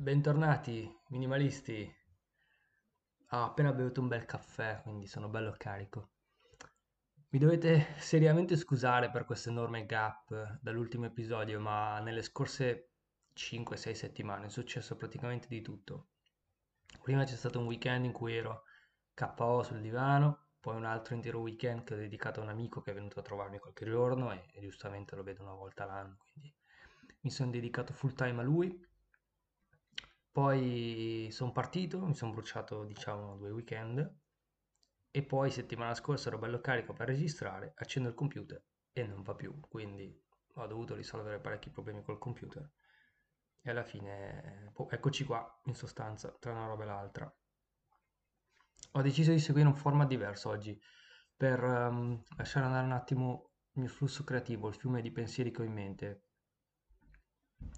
Bentornati minimalisti. Ho appena bevuto un bel caffè, quindi sono bello carico. Mi dovete seriamente scusare per questo enorme gap dall'ultimo episodio, ma nelle scorse 5-6 settimane è successo praticamente di tutto. Prima c'è stato un weekend in cui ero KO sul divano, poi un altro intero weekend che ho dedicato a un amico che è venuto a trovarmi qualche giorno e, e giustamente lo vedo una volta l'anno, quindi mi sono dedicato full time a lui poi sono partito, mi sono bruciato diciamo due weekend. E poi settimana scorsa ero bello carico per registrare, accendo il computer e non va più, quindi ho dovuto risolvere parecchi problemi col computer. E alla fine boh, eccoci qua in sostanza tra una roba e l'altra. Ho deciso di seguire un format diverso oggi per um, lasciare andare un attimo il mio flusso creativo, il fiume di pensieri che ho in mente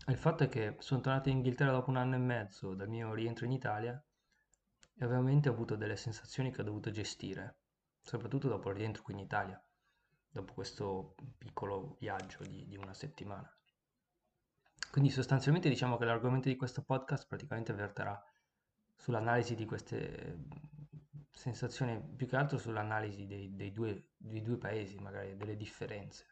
il fatto è che sono tornato in Inghilterra dopo un anno e mezzo dal mio rientro in Italia e ovviamente ho avuto delle sensazioni che ho dovuto gestire, soprattutto dopo il rientro qui in Italia, dopo questo piccolo viaggio di, di una settimana. Quindi sostanzialmente diciamo che l'argomento di questo podcast praticamente verterà sull'analisi di queste sensazioni, più che altro sull'analisi dei, dei, due, dei due paesi, magari delle differenze.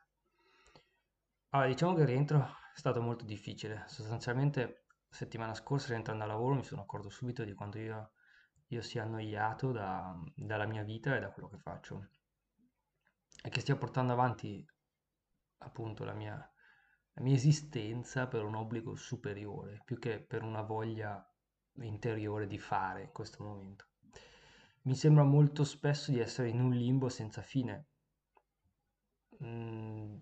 Allora, diciamo che il rientro è stato molto difficile. Sostanzialmente, settimana scorsa, rientrando al lavoro, mi sono accorto subito di quanto io, io sia annoiato da, dalla mia vita e da quello che faccio. E che stia portando avanti, appunto, la mia, la mia esistenza per un obbligo superiore, più che per una voglia interiore di fare in questo momento. Mi sembra molto spesso di essere in un limbo senza fine. Mm,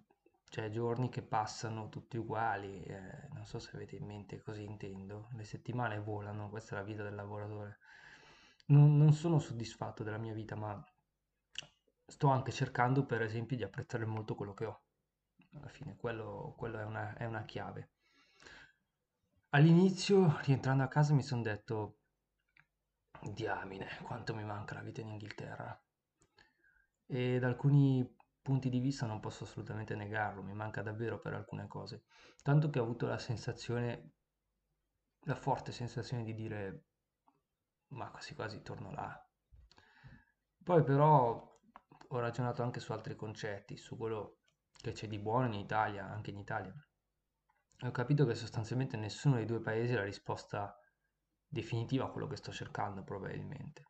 cioè giorni che passano tutti uguali, eh, non so se avete in mente cosa intendo, le settimane volano, questa è la vita del lavoratore. Non, non sono soddisfatto della mia vita, ma sto anche cercando per esempio di apprezzare molto quello che ho. Alla fine quello, quello è, una, è una chiave. All'inizio, rientrando a casa, mi sono detto, diamine, quanto mi manca la vita in Inghilterra. Ed alcuni punti di vista non posso assolutamente negarlo, mi manca davvero per alcune cose. Tanto che ho avuto la sensazione, la forte sensazione di dire, ma quasi quasi torno là. Poi però ho ragionato anche su altri concetti, su quello che c'è di buono in Italia, anche in Italia. Ho capito che sostanzialmente nessuno dei due paesi è la risposta definitiva a quello che sto cercando probabilmente.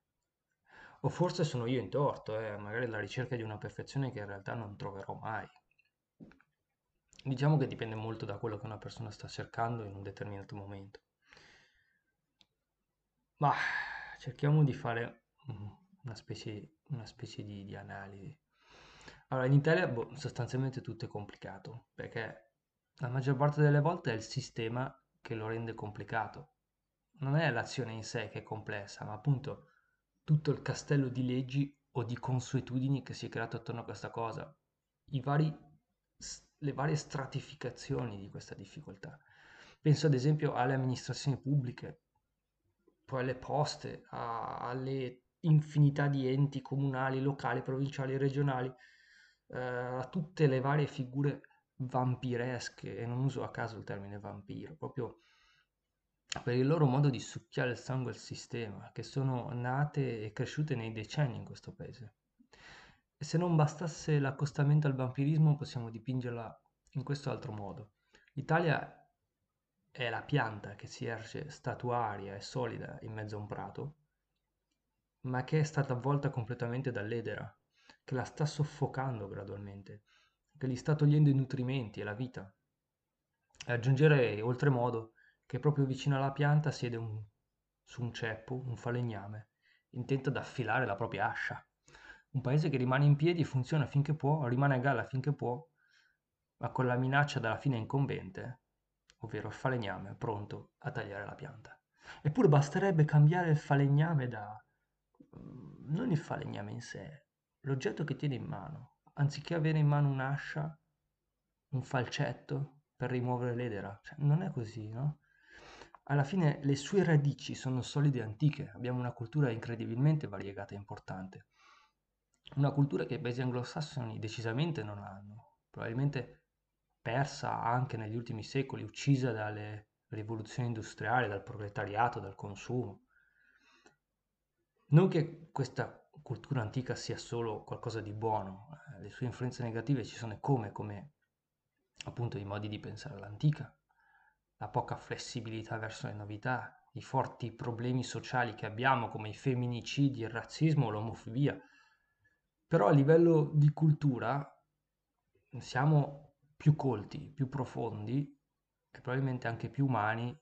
O forse sono io in torto, eh, magari alla ricerca di una perfezione che in realtà non troverò mai. Diciamo che dipende molto da quello che una persona sta cercando in un determinato momento. Ma cerchiamo di fare una specie, una specie di, di, analisi. Allora, in Italia boh, sostanzialmente tutto è complicato, perché la maggior parte delle volte è il sistema che lo rende complicato. Non è l'azione in sé che è complessa, ma appunto tutto il castello di leggi o di consuetudini che si è creato attorno a questa cosa, vari, le varie stratificazioni di questa difficoltà. Penso ad esempio alle amministrazioni pubbliche, poi alle poste, a, alle infinità di enti comunali, locali, provinciali, regionali, eh, a tutte le varie figure vampiresche, e non uso a caso il termine vampiro, proprio per il loro modo di succhiare il sangue al sistema, che sono nate e cresciute nei decenni in questo paese. E se non bastasse l'accostamento al vampirismo, possiamo dipingerla in questo altro modo. L'Italia è la pianta che si erge statuaria e solida in mezzo a un prato, ma che è stata avvolta completamente dall'edera, che la sta soffocando gradualmente, che gli sta togliendo i nutrimenti e la vita. E aggiungerei oltremodo che proprio vicino alla pianta siede un, su un ceppo, un falegname, intento ad affilare la propria ascia. Un paese che rimane in piedi, funziona finché può, rimane a galla finché può, ma con la minaccia della fine incombente, ovvero il falegname pronto a tagliare la pianta. Eppure basterebbe cambiare il falegname da... Mm, non il falegname in sé, l'oggetto che tiene in mano. Anziché avere in mano un'ascia, un falcetto per rimuovere l'edera. Cioè, non è così, no? Alla fine le sue radici sono solide e antiche, abbiamo una cultura incredibilmente variegata e importante. Una cultura che i paesi anglosassoni decisamente non hanno, probabilmente persa anche negli ultimi secoli, uccisa dalle rivoluzione industriale, dal proletariato, dal consumo. Non che questa cultura antica sia solo qualcosa di buono, eh, le sue influenze negative ci sono come, come appunto i modi di pensare all'antica, la poca flessibilità verso le novità, i forti problemi sociali che abbiamo come i femminicidi, il razzismo, l'omofobia. Però a livello di cultura siamo più colti, più profondi e probabilmente anche più umani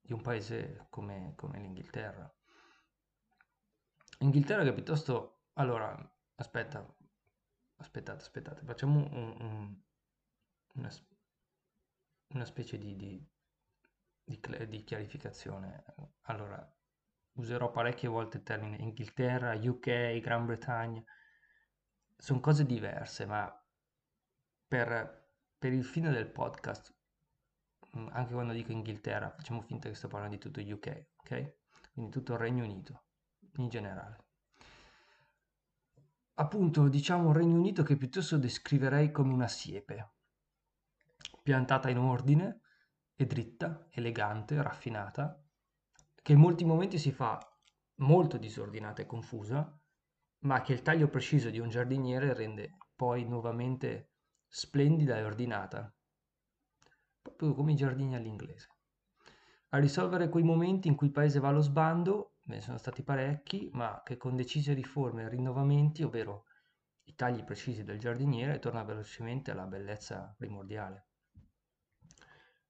di un paese come, come l'Inghilterra. Inghilterra che piuttosto... Allora, aspetta, aspettate, aspettate, facciamo un, un, una, una, specie di, di, di, di chiarificazione. Allora, userò parecchie volte il termine Inghilterra, UK, Gran Bretagna. Sono cose diverse, ma per, per il fine del podcast, mm, anche quando dico Inghilterra, facciamo finta che sto parlando di tutto UK, ok? Quindi tutto il Regno Unito in generale. Appunto, diciamo un Regno Unito che piuttosto descriverei come una siepe, piantata in ordine e dritta, elegante, raffinata, che in molti momenti si fa molto disordinata e confusa, ma che il taglio preciso di un giardiniere rende poi nuovamente splendida e ordinata, proprio come i giardini all'inglese. A risolvere quei momenti in cui il paese va allo sbando ne sono stati parecchi, ma che con decise riforme e rinnovamenti, ovvero i tagli precisi del giardiniere, torna velocemente alla bellezza primordiale.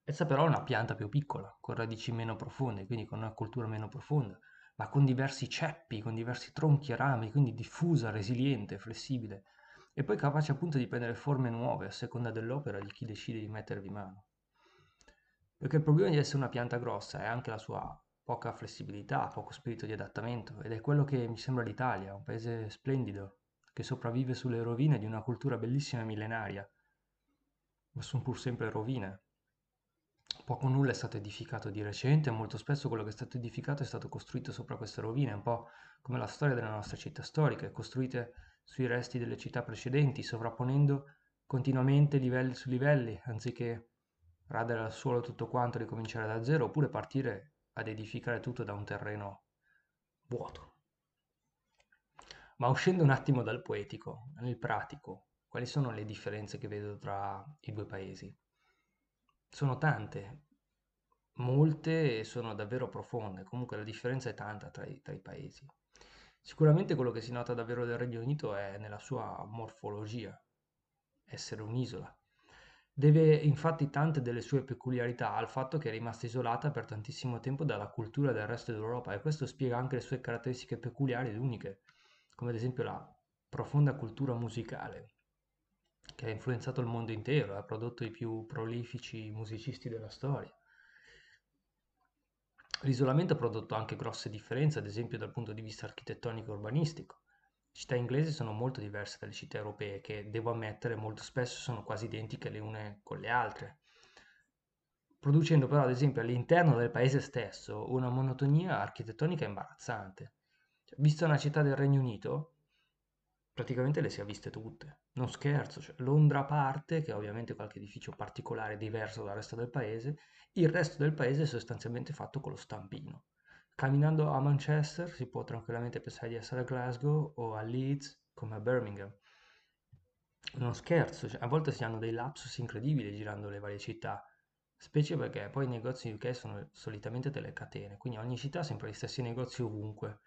Essa però è una pianta più piccola, con radici meno profonde, quindi con una cultura meno profonda, ma con diversi ceppi, con diversi tronchi e rami, quindi diffusa, resiliente, flessibile, e poi capace appunto di prendere forme nuove a seconda dell'opera di chi decide di mettervi mano. Perché il problema di essere una pianta grossa è anche la sua poca flessibilità, poco spirito di adattamento ed è quello che mi sembra l'Italia, un paese splendido, che sopravvive sulle rovine di una cultura bellissima e millenaria, ma sono pur sempre rovine. Poco o nulla è stato edificato di recente e molto spesso quello che è stato edificato è stato costruito sopra queste rovine, un po' come la storia delle nostre città storiche, costruite sui resti delle città precedenti, sovrapponendo continuamente livelli su livelli, anziché radere al suolo tutto quanto e ricominciare da zero, oppure partire ad edificare tutto da un terreno vuoto. Ma uscendo un attimo dal poetico, nel pratico, quali sono le differenze che vedo tra i due paesi? Sono tante, molte sono davvero profonde, comunque la differenza è tanta tra i, tra i paesi. Sicuramente quello che si nota davvero del Regno Unito è nella sua morfologia, essere un'isola, Deve infatti tante delle sue peculiarità al fatto che è rimasta isolata per tantissimo tempo dalla cultura del resto d'Europa e questo spiega anche le sue caratteristiche peculiari ed uniche, come ad esempio la profonda cultura musicale, che ha influenzato il mondo intero, ha prodotto i più prolifici musicisti della storia. L'isolamento ha prodotto anche grosse differenze, ad esempio dal punto di vista architettonico e urbanistico città inglesi sono molto diverse dalle città europee, che devo ammettere molto spesso sono quasi identiche le une con le altre, producendo però ad esempio all'interno del paese stesso una monotonia architettonica imbarazzante. Cioè, vista una città del Regno Unito, praticamente le si è viste tutte. Non scherzo, cioè, Londra a parte, che ha ovviamente qualche edificio particolare diverso dal resto del paese, il resto del paese è sostanzialmente fatto con lo stampino. Camminando a Manchester si può tranquillamente pensare di essere a Glasgow o a Leeds come a Birmingham. Non scherzo, cioè, a volte si hanno dei lapsus incredibili girando le varie città, specie perché poi i negozi UK sono solitamente delle catene, quindi ogni città ha sempre gli stessi negozi ovunque.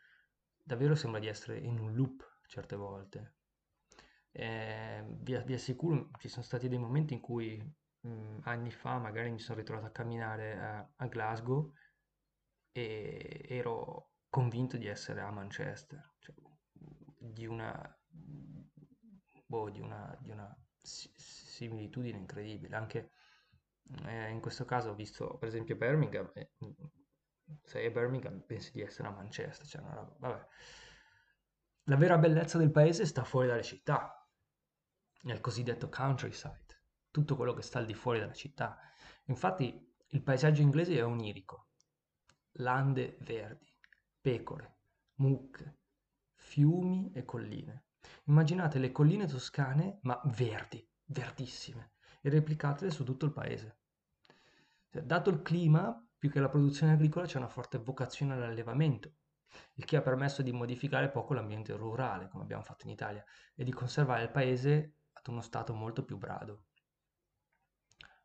Davvero sembra di essere in un loop certe volte. Eh, vi, vi, assicuro, ci sono stati dei momenti in cui mh, anni fa magari mi sono ritrovato a camminare a, a Glasgow e ero convinto di essere a Manchester, cioè, di una, boh, di una, di una similitudine incredibile. Anche eh, in questo caso ho visto per esempio Birmingham, e, sei a Birmingham pensi di essere a Manchester, cioè roba, vabbè. La vera bellezza del paese sta fuori dalle città, nel cosiddetto countryside, tutto quello che sta al di fuori dalla città. Infatti il paesaggio inglese è onirico, lande verdi, pecore, mucche, fiumi e colline. Immaginate le colline toscane, ma verdi, verdissime, e replicatele su tutto il paese. Dato il clima, più che la produzione agricola c'è una forte vocazione all'allevamento, il che ha permesso di modificare poco l'ambiente rurale, come abbiamo fatto in Italia, e di conservare il paese ad uno stato molto più brado.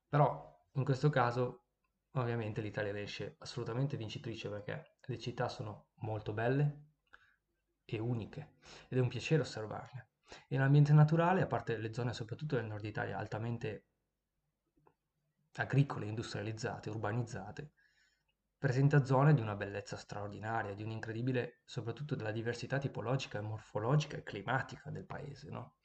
Però in questo caso ovviamente l'Italia esce assolutamente vincitrice perché le città sono molto belle e uniche ed è un piacere osservarle. E l'ambiente naturale, a parte le zone soprattutto del nord Italia altamente agricole, industrializzate, urbanizzate, presenta zone di una bellezza straordinaria, di un'incredibile, soprattutto della diversità tipologica, morfologica e climatica del paese, no?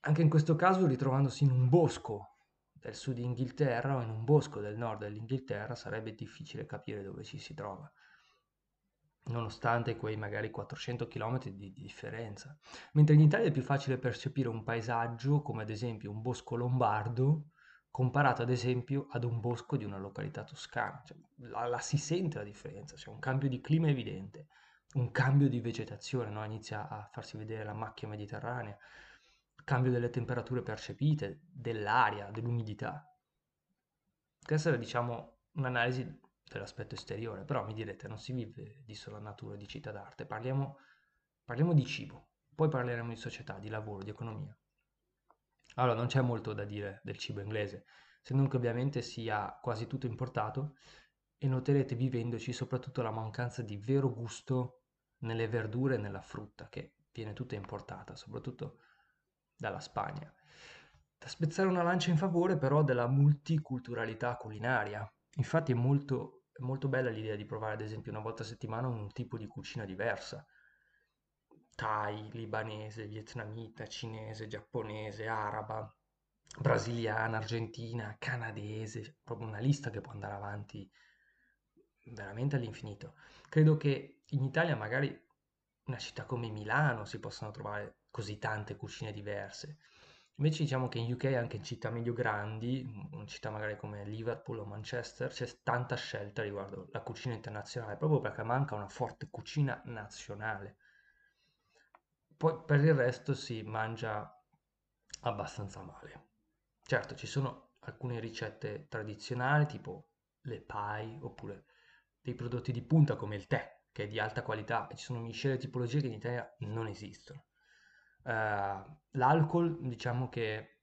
Anche in questo caso, ritrovandosi in un bosco del sud Inghilterra o in un bosco del nord dell'Inghilterra, sarebbe difficile capire dove ci si trova, nonostante quei magari 400 km di differenza. Mentre in Italia è più facile percepire un paesaggio, come ad esempio un bosco lombardo, comparato ad esempio ad un bosco di una località toscana. Cioè, la, la, si sente la differenza, c'è un cambio di clima evidente, un cambio di vegetazione, no? inizia a farsi vedere la macchia mediterranea, cambio delle temperature percepite, dell'aria, dell'umidità. Questa è diciamo un'analisi dell'aspetto esteriore, però mi direte non si vive di sola natura, di città d'arte, parliamo, parliamo di cibo, poi parleremo di società, di lavoro, di economia. Allora, non c'è molto da dire del cibo inglese, se non che ovviamente sia quasi tutto importato e noterete vivendoci soprattutto la mancanza di vero gusto nelle verdure e nella frutta, che viene tutta importata, soprattutto dalla Spagna. Da spezzare una lancia in favore però della multiculturalità culinaria. Infatti è molto, molto bella l'idea di provare ad esempio una volta a settimana un tipo di cucina diversa. Thai, libanese, vietnamita, cinese, giapponese, araba, brasiliana, argentina, canadese, proprio una lista che può andare avanti veramente all'infinito. Credo che in Italia magari una città come Milano si possano trovare così tante cucine diverse. Invece diciamo che in UK, anche in città medio grandi, in città magari come Liverpool o Manchester, c'è tanta scelta riguardo la cucina internazionale, proprio perché manca una forte cucina nazionale. Poi per il resto si mangia abbastanza male. Certo, ci sono alcune ricette tradizionali, tipo le pie, oppure dei prodotti di punta come il tè, che è di alta qualità, e ci sono miscele e tipologie che in Italia non esistono. Uh, l'alcol, diciamo che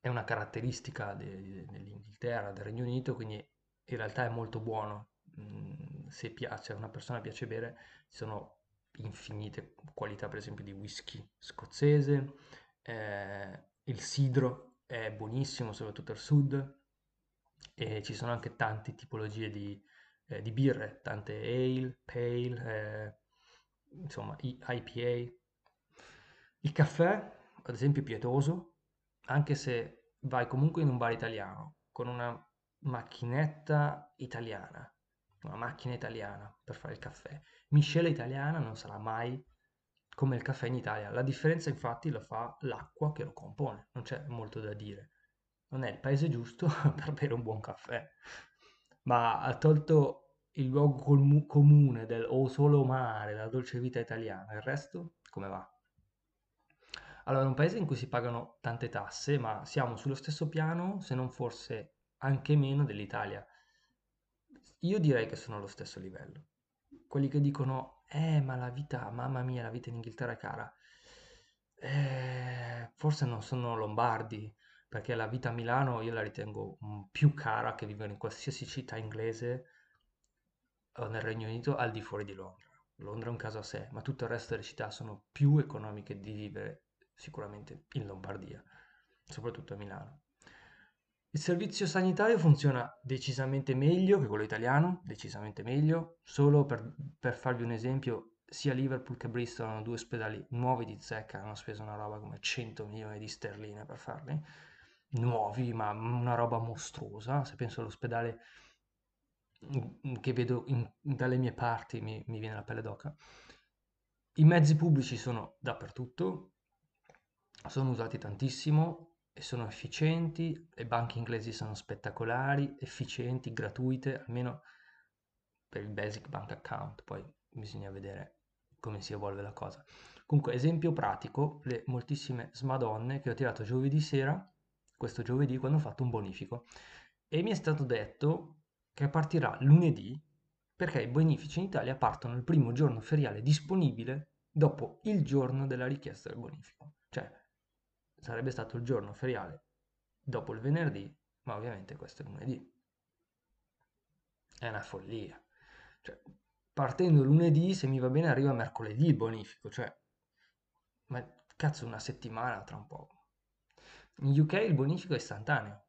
è una caratteristica de- de- dell'Inghilterra, del Regno Unito, quindi in realtà è molto buono. Mm, se piace, a una persona piace bere, ci sono infinite qualità, per esempio, di whisky scozzese, eh, il sidro è buonissimo, soprattutto al sud, e ci sono anche tante tipologie di, eh, di birre, tante ale, pale, eh, insomma, IPA, il caffè, ad esempio, è pietoso, anche se vai comunque in un bar italiano con una macchinetta italiana, una macchina italiana per fare il caffè. Miscela italiana non sarà mai come il caffè in Italia. La differenza infatti la fa l'acqua che lo compone, non c'è molto da dire. Non è il paese giusto per bere un buon caffè, ma ha tolto il luogo comune del o solo mare, la dolce vita italiana, il resto come va? Allora, è un paese in cui si pagano tante tasse, ma siamo sullo stesso piano, se non forse anche meno dell'Italia. Io direi che sono allo stesso livello. Quelli che dicono, eh, ma la vita, mamma mia, la vita in Inghilterra è cara. Eh, forse non sono lombardi, perché la vita a Milano io la ritengo più cara che vivere in qualsiasi città inglese o nel Regno Unito al di fuori di Londra. Londra è un caso a sé, ma tutto il resto delle città sono più economiche di vivere sicuramente in Lombardia, soprattutto a Milano. Il servizio sanitario funziona decisamente meglio che quello italiano, decisamente meglio. Solo per, per farvi un esempio, sia Liverpool che Bristol hanno due ospedali nuovi di zecca, hanno speso una roba come 100 milioni di sterline per farli, nuovi, ma una roba mostruosa. Se penso all'ospedale che vedo in, dalle mie parti mi, mi viene la pelle d'oca. I mezzi pubblici sono dappertutto, sono usati tantissimo e sono efficienti, le banche inglesi sono spettacolari, efficienti, gratuite, almeno per il basic bank account, poi bisogna vedere come si evolve la cosa. Comunque, esempio pratico, le moltissime smadonne che ho tirato giovedì sera, questo giovedì, quando ho fatto un bonifico. e mi è stato detto che partirà lunedì perché i bonifici in Italia partono il primo giorno feriale disponibile dopo il giorno della richiesta del bonifico. Cioè, sarebbe stato il giorno feriale dopo il venerdì, ma ovviamente questo è lunedì. È una follia. Cioè, partendo lunedì, se mi va bene, arriva mercoledì il bonifico, cioè, ma cazzo, una settimana tra un po'. In UK il bonifico è istantaneo,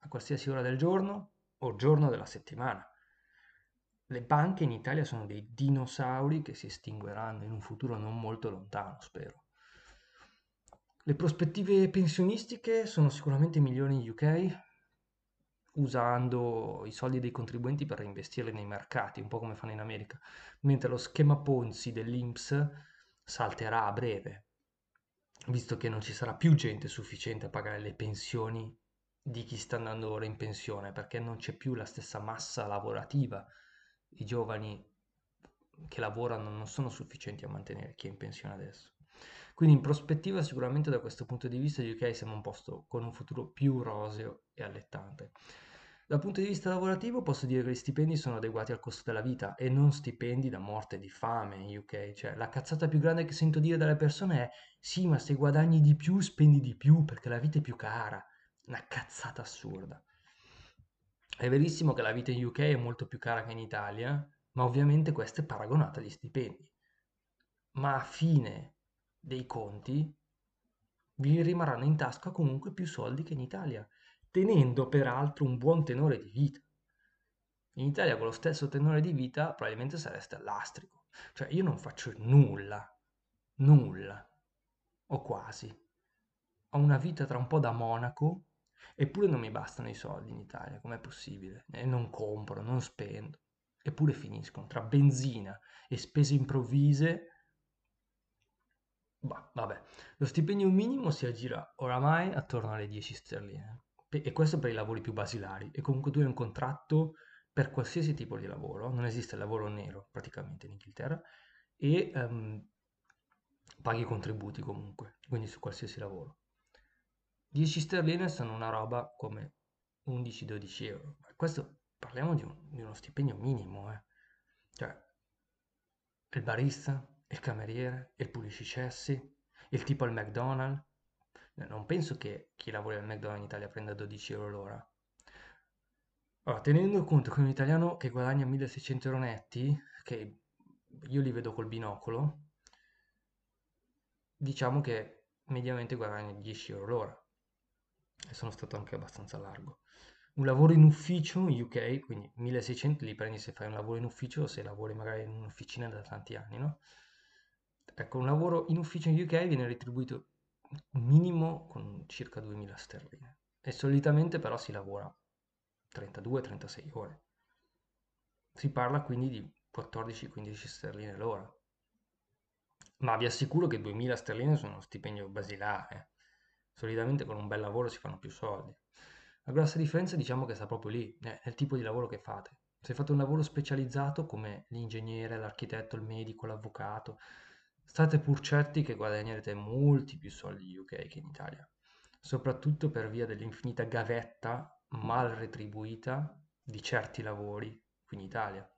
a qualsiasi ora del giorno o giorno della settimana. Le banche in Italia sono dei dinosauri che si estingueranno in un futuro non molto lontano, spero. Le prospettive pensionistiche sono sicuramente migliori in UK, usando i soldi dei contribuenti per reinvestirli nei mercati, un po' come fanno in America, mentre lo schema Ponzi dell'Inps salterà a breve, visto che non ci sarà più gente sufficiente a pagare le pensioni di chi sta andando ora in pensione, perché non c'è più la stessa massa lavorativa. I giovani che lavorano non sono sufficienti a mantenere chi è in pensione adesso. Quindi in prospettiva sicuramente da questo punto di vista gli UK siamo un posto con un futuro più roseo e allettante. Dal punto di vista lavorativo posso dire che gli stipendi sono adeguati al costo della vita e non stipendi da morte di fame in UK. Cioè, la cazzata più grande che sento dire dalle persone è sì, ma se guadagni di più spendi di più perché la vita è più cara. Una cazzata assurda. È verissimo che la vita in UK è molto più cara che in Italia, ma ovviamente questo è paragonato agli stipendi. Ma a fine dei conti, vi rimarranno in tasca comunque più soldi che in Italia, tenendo peraltro un buon tenore di vita. In Italia con lo stesso tenore di vita probabilmente sareste all'astrico. Cioè io non faccio nulla, nulla, o quasi. Ho una vita tra un po' da monaco, eppure non mi bastano i soldi in Italia, com'è possibile? E non compro, non spendo. Eppure finiscono tra benzina e spese improvvise Bah, vabbè, lo stipendio minimo si aggira oramai attorno alle 10 sterline. E questo per i lavori più basilari. E comunque tu hai un contratto per qualsiasi tipo di lavoro, non esiste lavoro nero praticamente in Inghilterra. E um, paghi contributi comunque, quindi su qualsiasi lavoro. 10 sterline sono una roba come 11-12 euro, questo parliamo di, un, di, uno stipendio minimo, eh. cioè il barista il cameriere, il puliscicessi, il tipo al McDonald's. Non penso che chi lavora al McDonald's in Italia prenda 12 euro l'ora. Allora, tenendo conto che un italiano che guadagna 1600 euro netti, che io li vedo col binocolo, diciamo che mediamente guadagna 10 euro l'ora. E sono stato anche abbastanza largo. Un lavoro in ufficio in UK, quindi 1600 li prendi se fai un lavoro in ufficio o se lavori magari in un'officina da tanti anni, no? Ecco, un lavoro in ufficio in UK viene retribuito minimo con circa 2000 sterline e solitamente però si lavora 32-36 ore. Si parla quindi di 14-15 sterline l'ora. Ma vi assicuro che 2000 sterline sono uno stipendio basilare. Solitamente con un bel lavoro si fanno più soldi. La grossa differenza diciamo che sta proprio lì, nel tipo di lavoro che fate. Se fate un lavoro specializzato come l'ingegnere, l'architetto, il medico, l'avvocato, State pur certi che guadagnerete molti più soldi in UK che in Italia, soprattutto per via dell'infinita gavetta mal retribuita di certi lavori qui in Italia.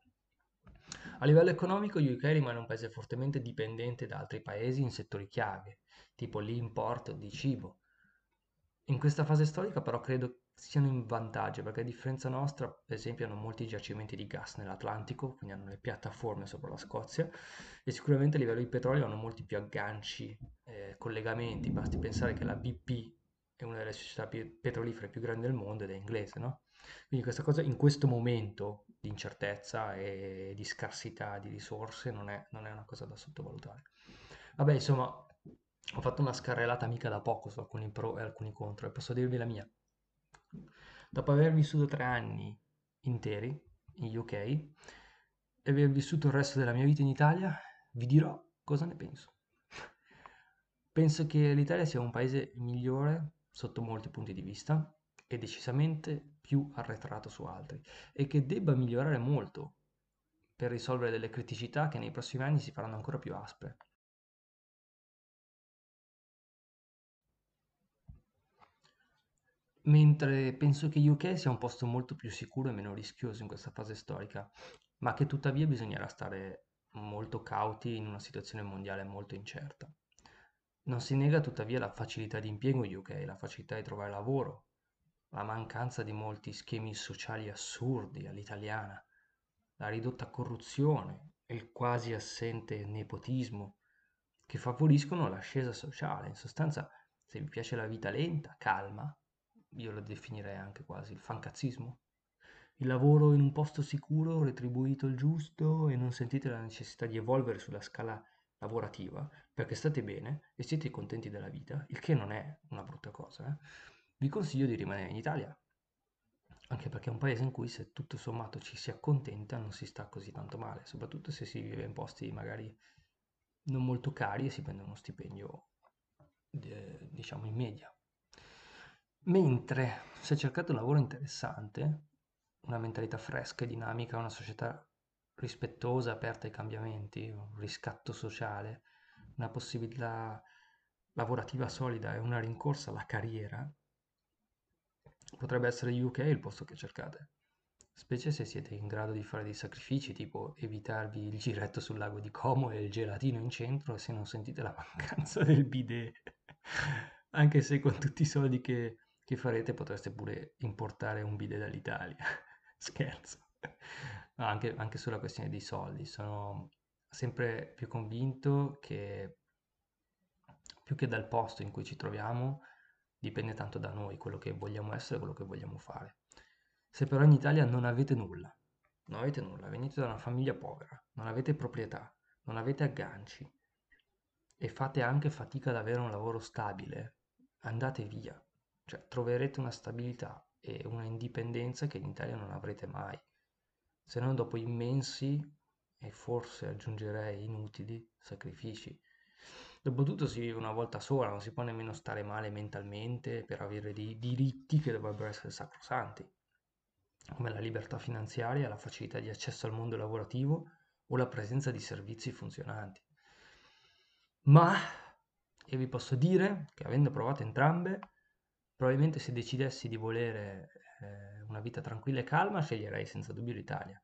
A livello economico, UK rimane un paese fortemente dipendente da altri paesi in settori chiave, tipo l'import di cibo. In questa fase storica però credo siano in vantaggio perché a differenza nostra, per esempio, hanno molti giacimenti di gas nell'Atlantico, quindi hanno le piattaforme sopra la Scozia e sicuramente a livello di petrolio hanno molti più agganci, eh, collegamenti, basti pensare che la BP è una delle società petrolifere più grandi del mondo ed è inglese, no? Quindi questa cosa in questo momento di incertezza e di scarsità di risorse non è, non è una cosa da sottovalutare. Vabbè, insomma, ho fatto una scarrellata mica da poco su alcuni pro e alcuni contro e posso dirvi la mia. Dopo aver vissuto tre anni interi in UK e aver vissuto il resto della mia vita in Italia, vi dirò cosa ne penso. Penso che l'Italia sia un paese migliore sotto molti punti di vista e decisamente più arretrato su altri e che debba migliorare molto per risolvere delle criticità che nei prossimi anni si faranno ancora più aspre. Mentre penso che UK sia un posto molto più sicuro e meno rischioso in questa fase storica, ma che tuttavia bisognerà stare molto cauti in una situazione mondiale molto incerta. Non si nega tuttavia la facilità di impiego in UK, la facilità di trovare lavoro, la mancanza di molti schemi sociali assurdi all'italiana, la ridotta corruzione e il quasi assente nepotismo che favoriscono l'ascesa sociale. In sostanza, se vi piace la vita lenta, calma, io lo definirei anche quasi il fancazzismo. Il lavoro in un posto sicuro, retribuito il giusto e non sentite la necessità di evolvere sulla scala lavorativa perché state bene e siete contenti della vita, il che non è una brutta cosa, eh? vi consiglio di rimanere in Italia. Anche perché è un paese in cui se tutto sommato ci si accontenta non si sta così tanto male, soprattutto se si vive in posti magari non molto cari e si prende uno stipendio diciamo in media. Mentre se cercate un lavoro interessante, una mentalità fresca e dinamica, una società rispettosa, aperta ai cambiamenti, un riscatto sociale, una possibilità lavorativa solida e una rincorsa alla carriera, potrebbe essere UK il posto che cercate. Specie se siete in grado di fare dei sacrifici, tipo evitarvi il giretto sul lago di Como e il gelatino in centro e se non sentite la mancanza del bidet. Anche se con tutti i soldi che, che farete potreste pure importare un bidet dall'Italia. Scherzo. No, anche, anche sulla questione dei soldi. Sono sempre più convinto che più che dal posto in cui ci troviamo, dipende tanto da noi, quello che vogliamo essere, quello che vogliamo fare. Se però in Italia non avete nulla, non avete nulla, venite da una famiglia povera, non avete proprietà, non avete agganci e fate anche fatica ad avere un lavoro stabile, andate via. Cioè, troverete una stabilità e una indipendenza che in Italia non avrete mai, se non dopo immensi e forse aggiungerei inutili sacrifici. Dopotutto si vive una volta sola, non si può nemmeno stare male mentalmente per avere dei diritti che dovrebbero essere sacrosanti, come la libertà finanziaria, la facilità di accesso al mondo lavorativo o la presenza di servizi funzionanti. Ma io vi posso dire che avendo provato entrambe, probabilmente se decidessi di volere eh, una vita tranquilla e calma, sceglierei senza dubbio l'Italia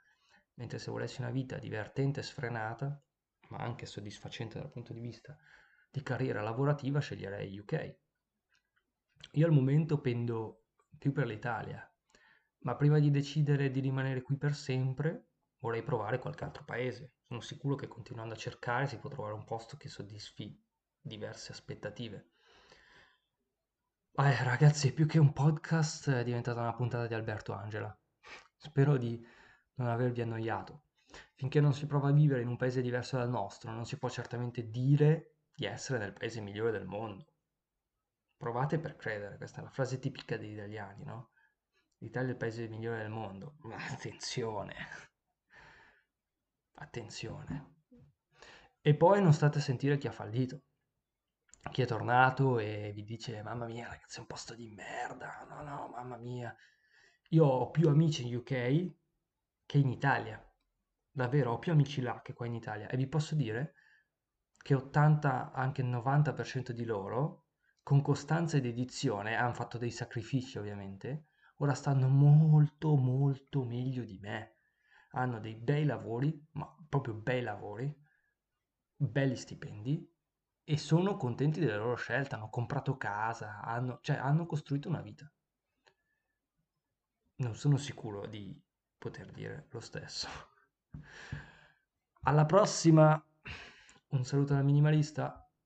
mentre se volessi una vita divertente e sfrenata, ma anche soddisfacente dal punto di vista di carriera lavorativa, sceglierei UK. Io al momento pendo più per l'Italia, ma prima di decidere di rimanere qui per sempre, vorrei provare qualche altro paese. Sono sicuro che continuando a cercare si può trovare un posto che soddisfi diverse aspettative. Eh, ragazzi, più che un podcast è diventata una puntata di Alberto Angela. Spero di non avervi annoiato. Finché non si prova a vivere in un paese diverso dal nostro, non si può certamente dire di essere nel paese migliore del mondo. Provate per credere, questa è la frase tipica degli italiani, no? L'Italia è il paese migliore del mondo. Ma attenzione! Attenzione. E poi non state a sentire chi ha fallito, chi è tornato e vi dice mamma mia ragazzi è un posto di merda, no no mamma mia. Io ho più amici in UK che in Italia. Davvero, ho più amici là che qua in Italia e vi posso dire che 80, anche 90% di loro, con costanza ed edizione, hanno fatto dei sacrifici ovviamente, ora stanno molto molto meglio di me. Hanno dei bei lavori, ma proprio bei lavori, belli stipendi e sono contenti della loro scelta, hanno comprato casa, hanno, cioè hanno costruito una vita. Non sono sicuro di poter dire lo stesso. Alla prossima, un saluto da minimalista.